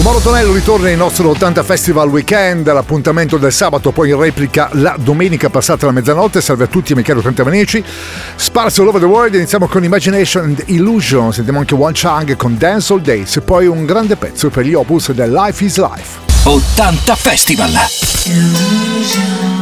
Mauro Tonello ritorna in nostro 80 Festival Weekend, l'appuntamento del sabato, poi in replica la domenica passata la mezzanotte, salve a tutti miei cari 80 amici, sparsi all over the world, iniziamo con Imagination and Illusion, sentiamo anche One Chang con Dance All Days e poi un grande pezzo per gli opus del Life is Life. 80 Festival. Illusion.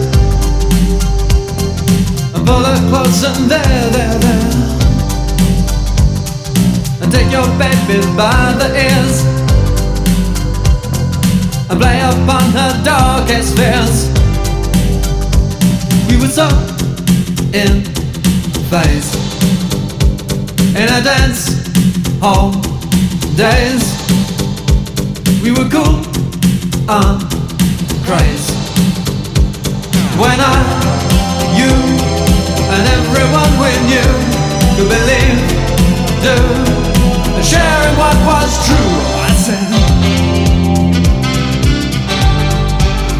bullet clothes and there, there, there. And take your baby by the ears and play upon her darkest fears. We were so in phase in a dance hall days. We were cool and crazy when I, you and everyone we knew to believe, do, sharing what was true. I said,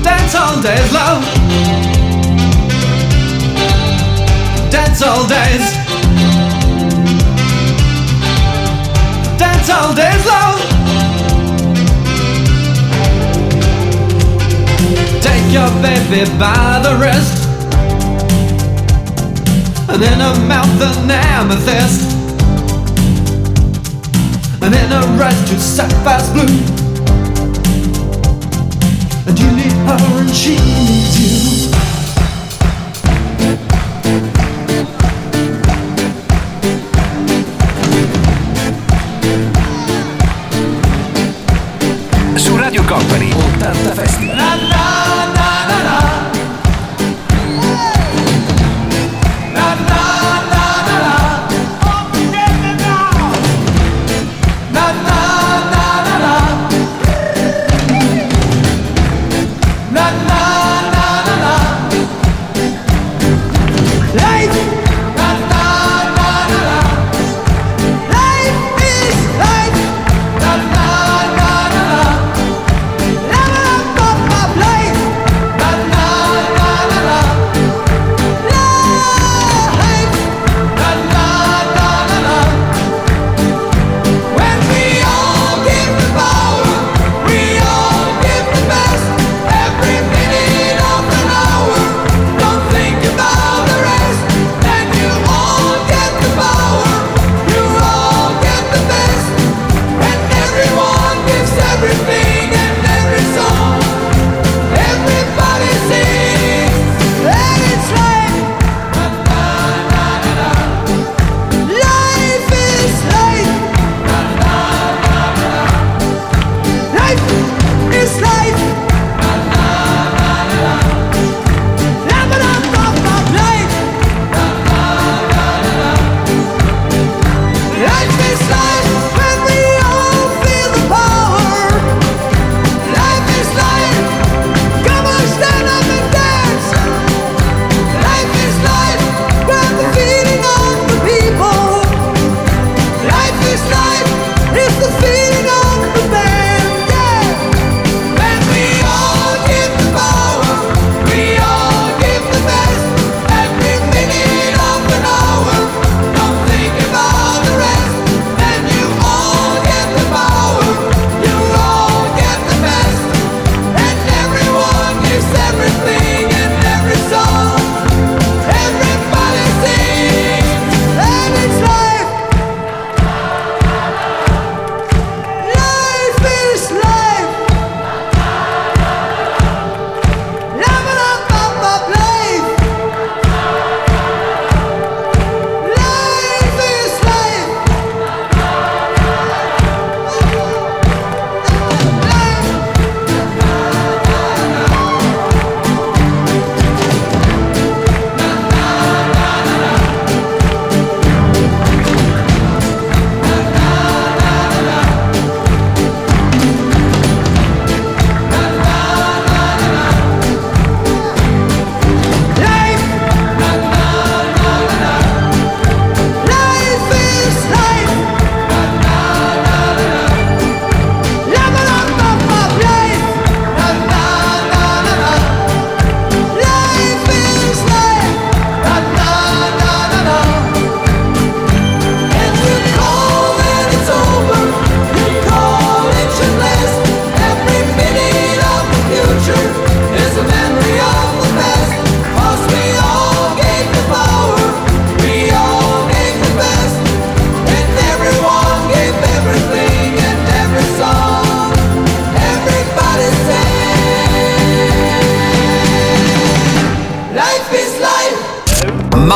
Dance all days, love. Dance all days. Dance all days, love. Take your baby by the wrist and in her mouth an amethyst, and in her eyes two sapphires blue. And you need her, and she needs you.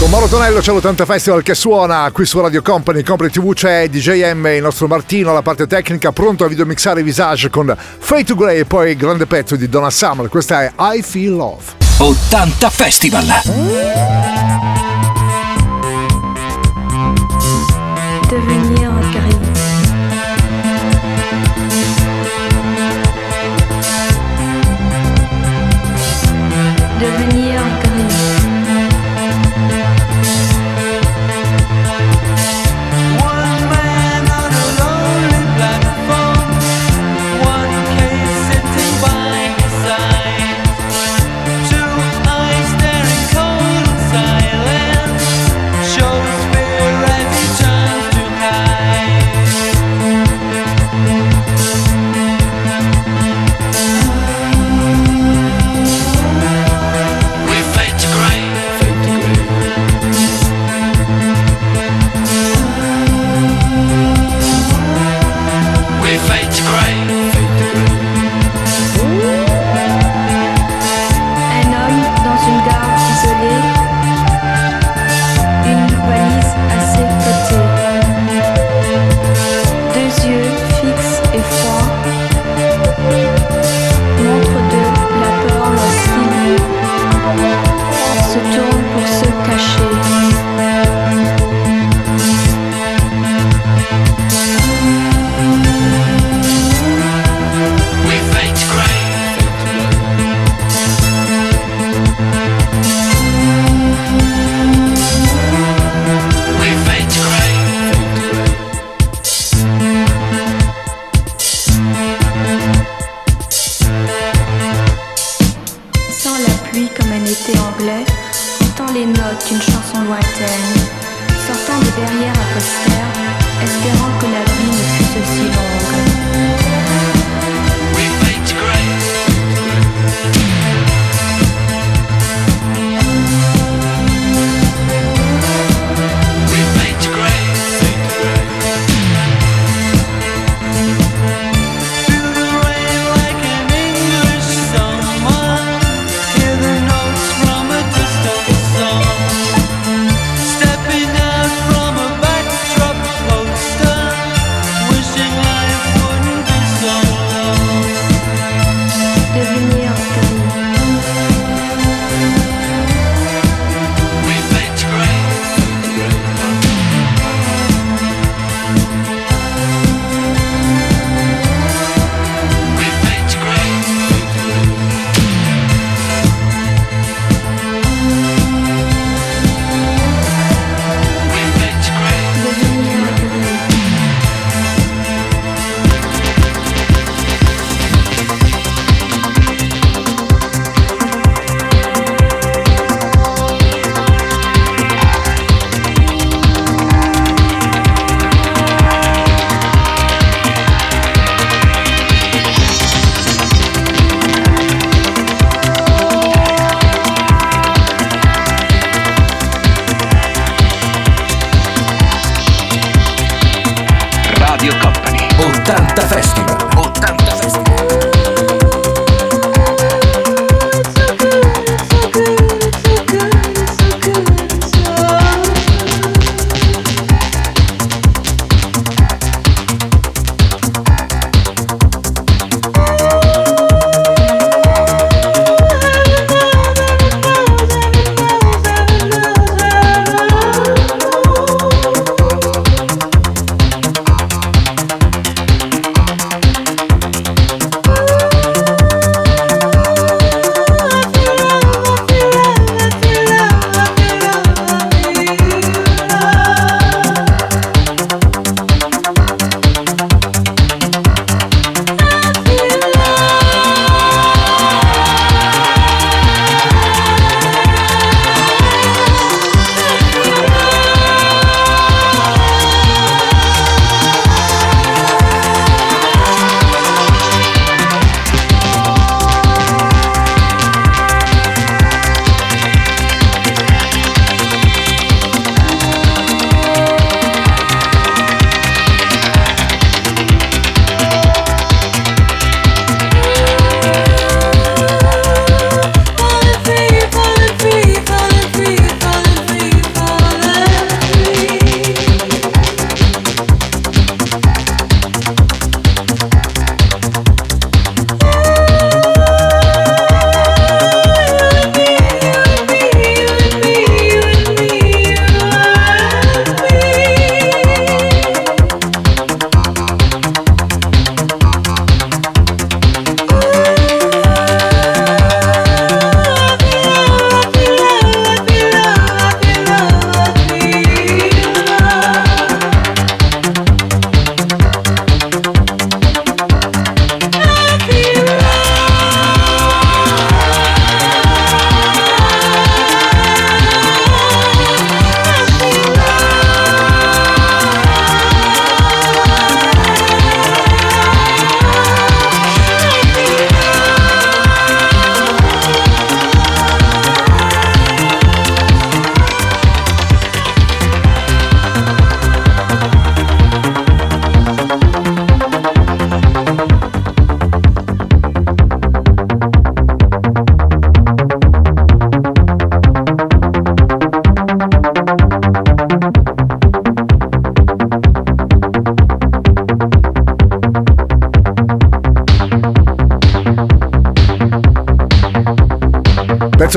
Con Mauro Tonello c'è l'80 Festival che suona qui su Radio Company, Company TV c'è DJM, il nostro Martino, la parte tecnica, pronto a videomixare Visage con Fade to Grey e poi il grande pezzo di Donna Summer, questa è I Feel Love. 80 Festival! Devenir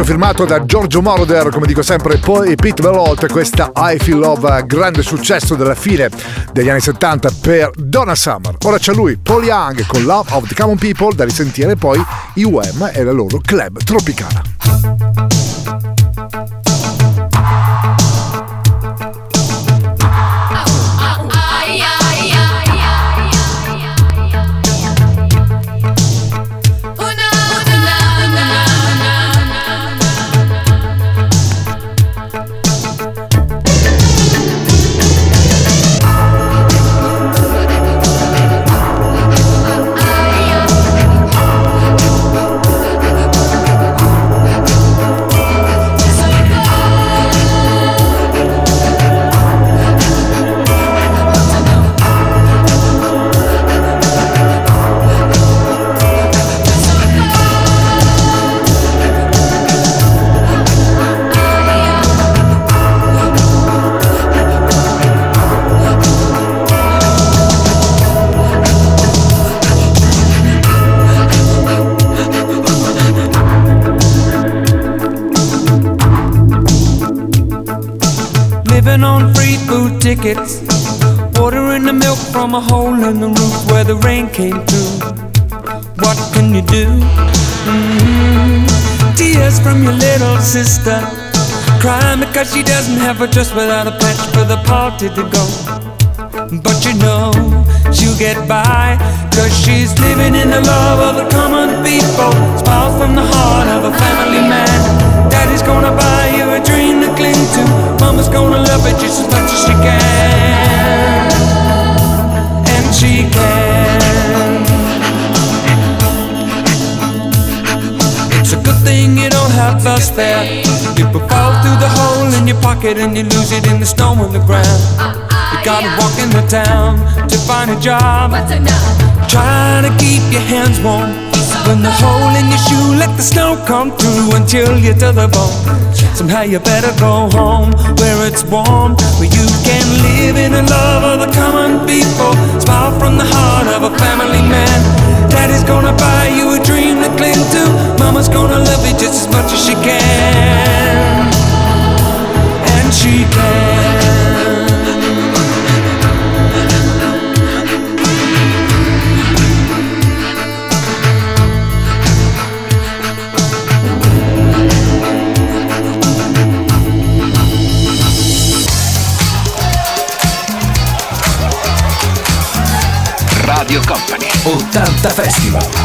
Pezzo firmato da Giorgio Moroder, come dico sempre, poi Pete Velotte, questa I Feel Love, grande successo della fine degli anni 70 per Donna Summer. Ora c'è lui, Paul Young, con Love of the Common People, da risentire poi i Wham e la loro club tropicana. Tickets. Watering the milk from a hole in the roof where the rain came through. What can you do? Mhm. Tears from your little sister. Crying because she doesn't have a dress without a patch for the party to go. But you know she'll get by Cause she's living in the love of the common people Smiles from the heart of a family man Daddy's gonna buy you a dream cling to Mama's gonna love it just as much as she can. And she can. It's a good thing you don't have us there People fall through the hole in your pocket And you lose it in the snow on the ground. You gotta walk in the town to find a job. Try to keep your hands warm. When the hole in your shoe, let the snow come through until you're to the bone. Somehow you better go home where it's warm, where you can live in the love of the common people. Smile from the heart of a family man. Daddy's gonna buy you a dream to cling to. Mama's gonna love you just as much as she can. Festival.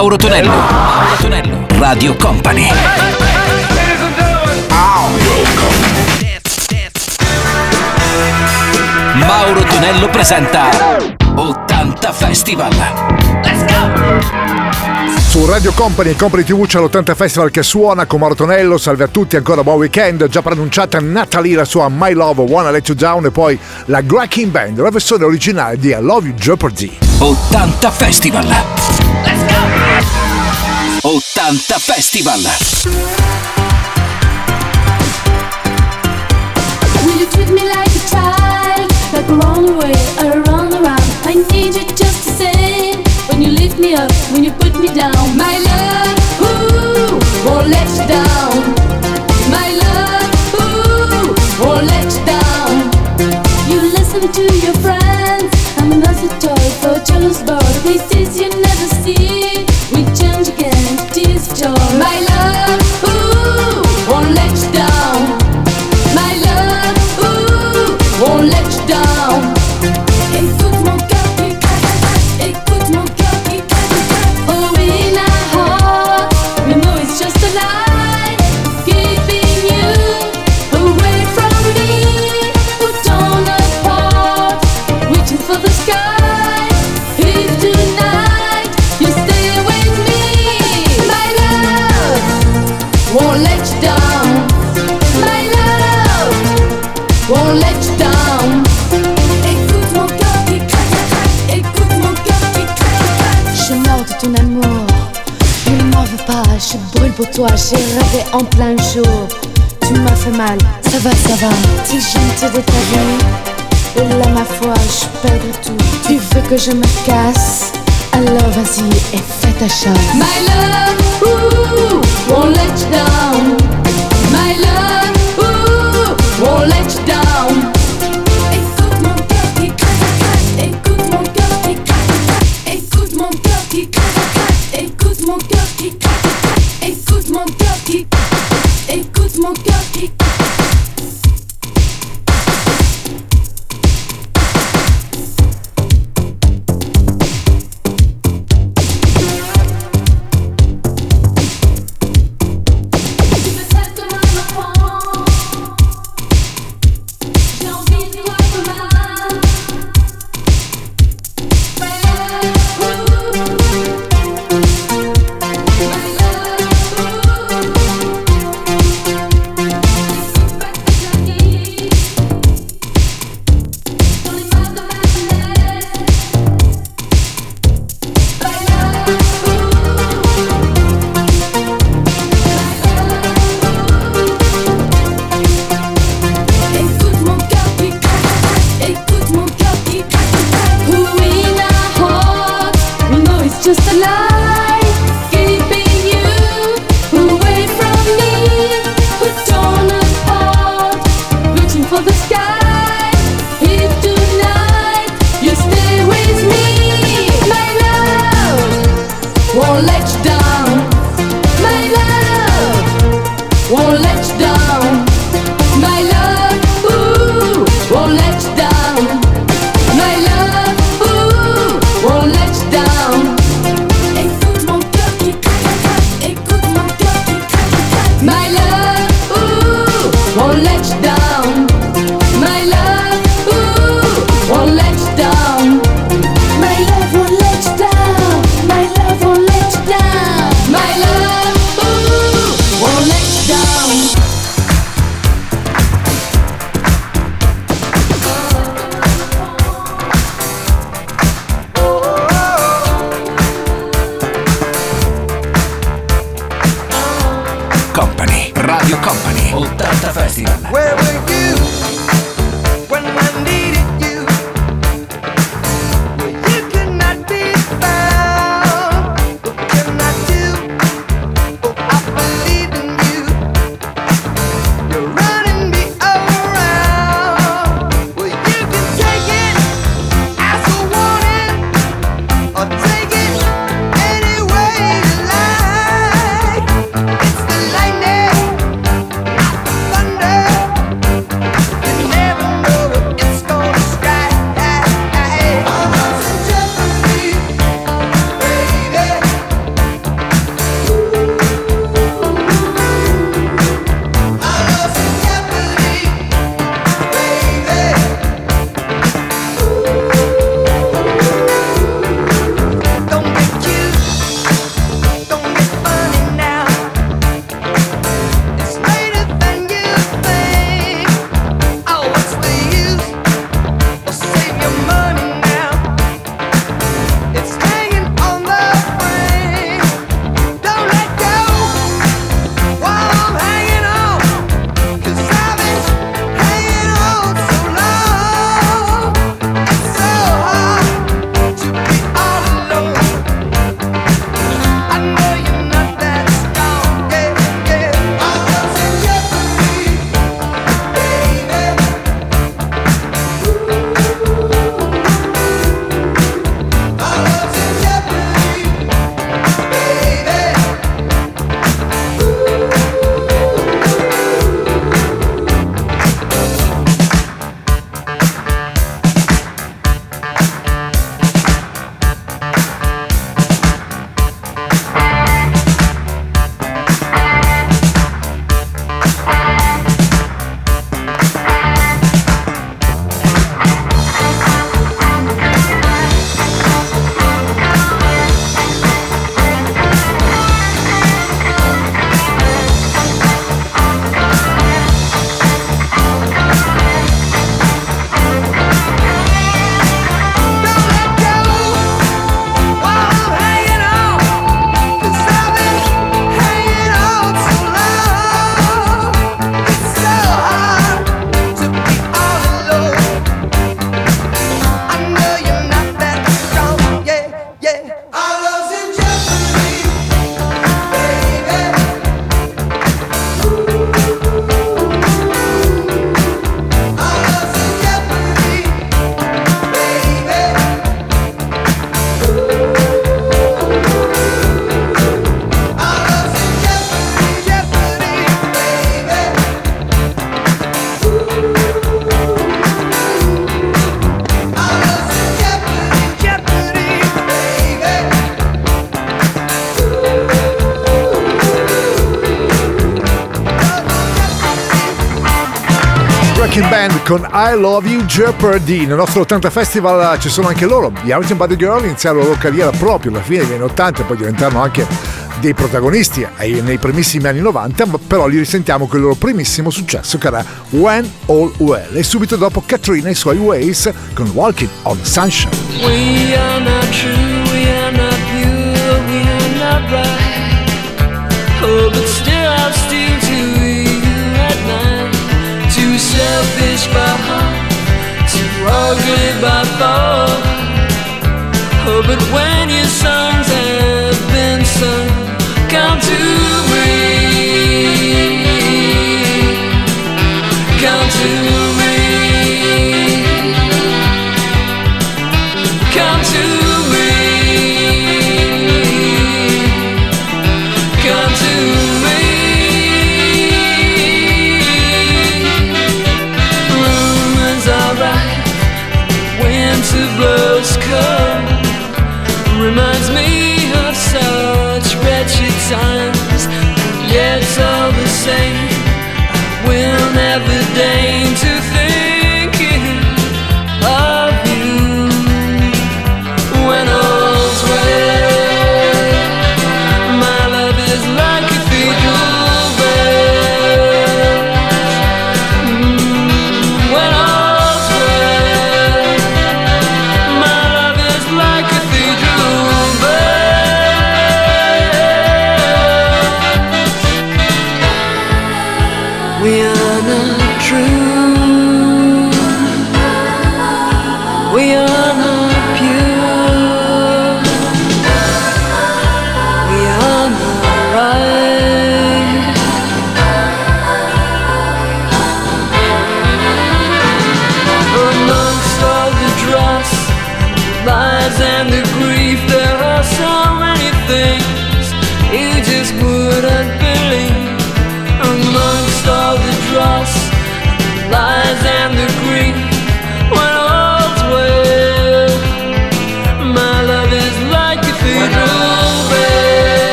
Mauro Tonello. Mauro Tonello. Radio Company. Mauro Tonello presenta 80 Festival. Let's go! Su Radio Company e Company TV c'è l'80 Festival che suona con Mauro Tonello. Salve a tutti, ancora buon weekend. Già pronunciata Natalie la sua My Love, Wanna Let You Down e poi la Gracking Band, la versione originale di I Love You Jeopardy. 80 Festival. Let's go! 80 Festival. Will you treat me like a child? Like a runaway, I need you just the same. When you lift me up, when you put me down, my love, won't let you down. My love, won't let you down. You listen to your friends. I'm not a toy for you never see. My life. j'ai rêvé en plein jour. Tu m'as fait mal, ça va, ça va. Si je ne et là ma foi, je perds tout. Tu veux que je me casse? Alors vas-y et fais ta chasse. My love. Con I Love You Jeopardy. Nel nostro 80 Festival ci sono anche loro. Gli Argent Body Girl iniziarono la loro carriera proprio alla fine degli anni 80 e poi diventarono anche dei protagonisti nei primissimi anni 90, ma però li risentiamo con il loro primissimo successo che era When All Well e subito dopo Katrina e i suoi Ways con Walking on Sunshine. We are not true, we are not pure, we are not right. Oh, selfish by heart, too ugly by thought. Oh, but when your songs have been sung, come to me. Come to me.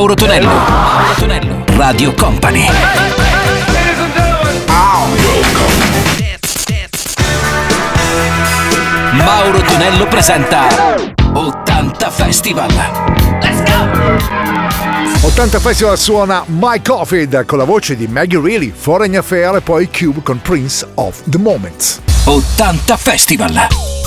Mauro Tonello. Mauro Tonello. Radio Company. Mauro Tonello presenta 80 Festival. Let's go! 80 Festival suona My Coffee con la voce di Maggie Reilly, Foreign Affair e poi Cube con Prince of the Moments. 80 Festival.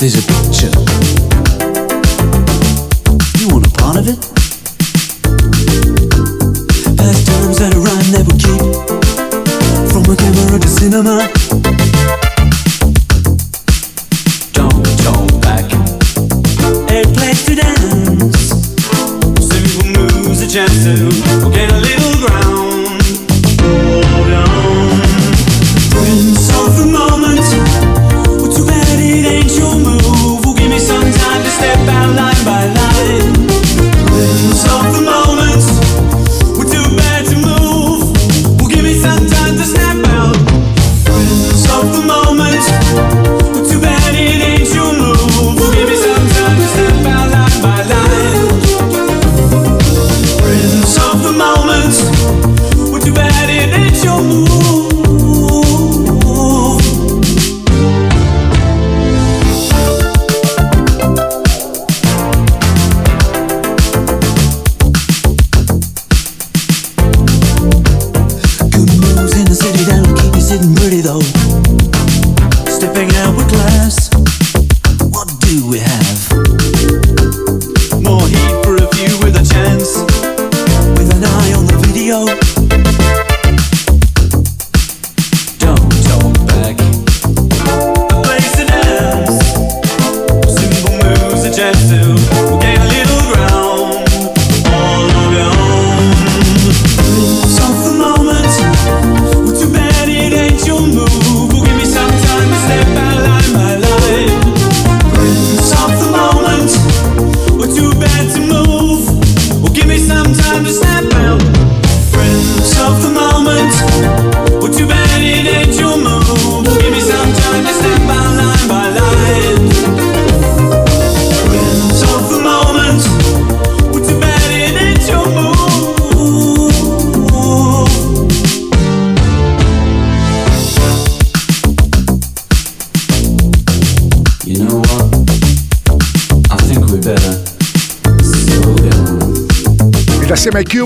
There's a picture.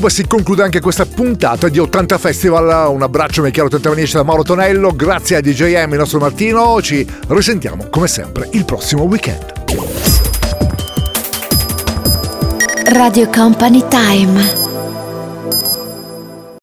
Cube si conclude anche questa puntata di 80 Festival. Un abbraccio, cari 80 amici da Mauro Tonello. Grazie a DJM, il nostro Martino. Ci risentiamo come sempre il prossimo weekend. Radio Company Time.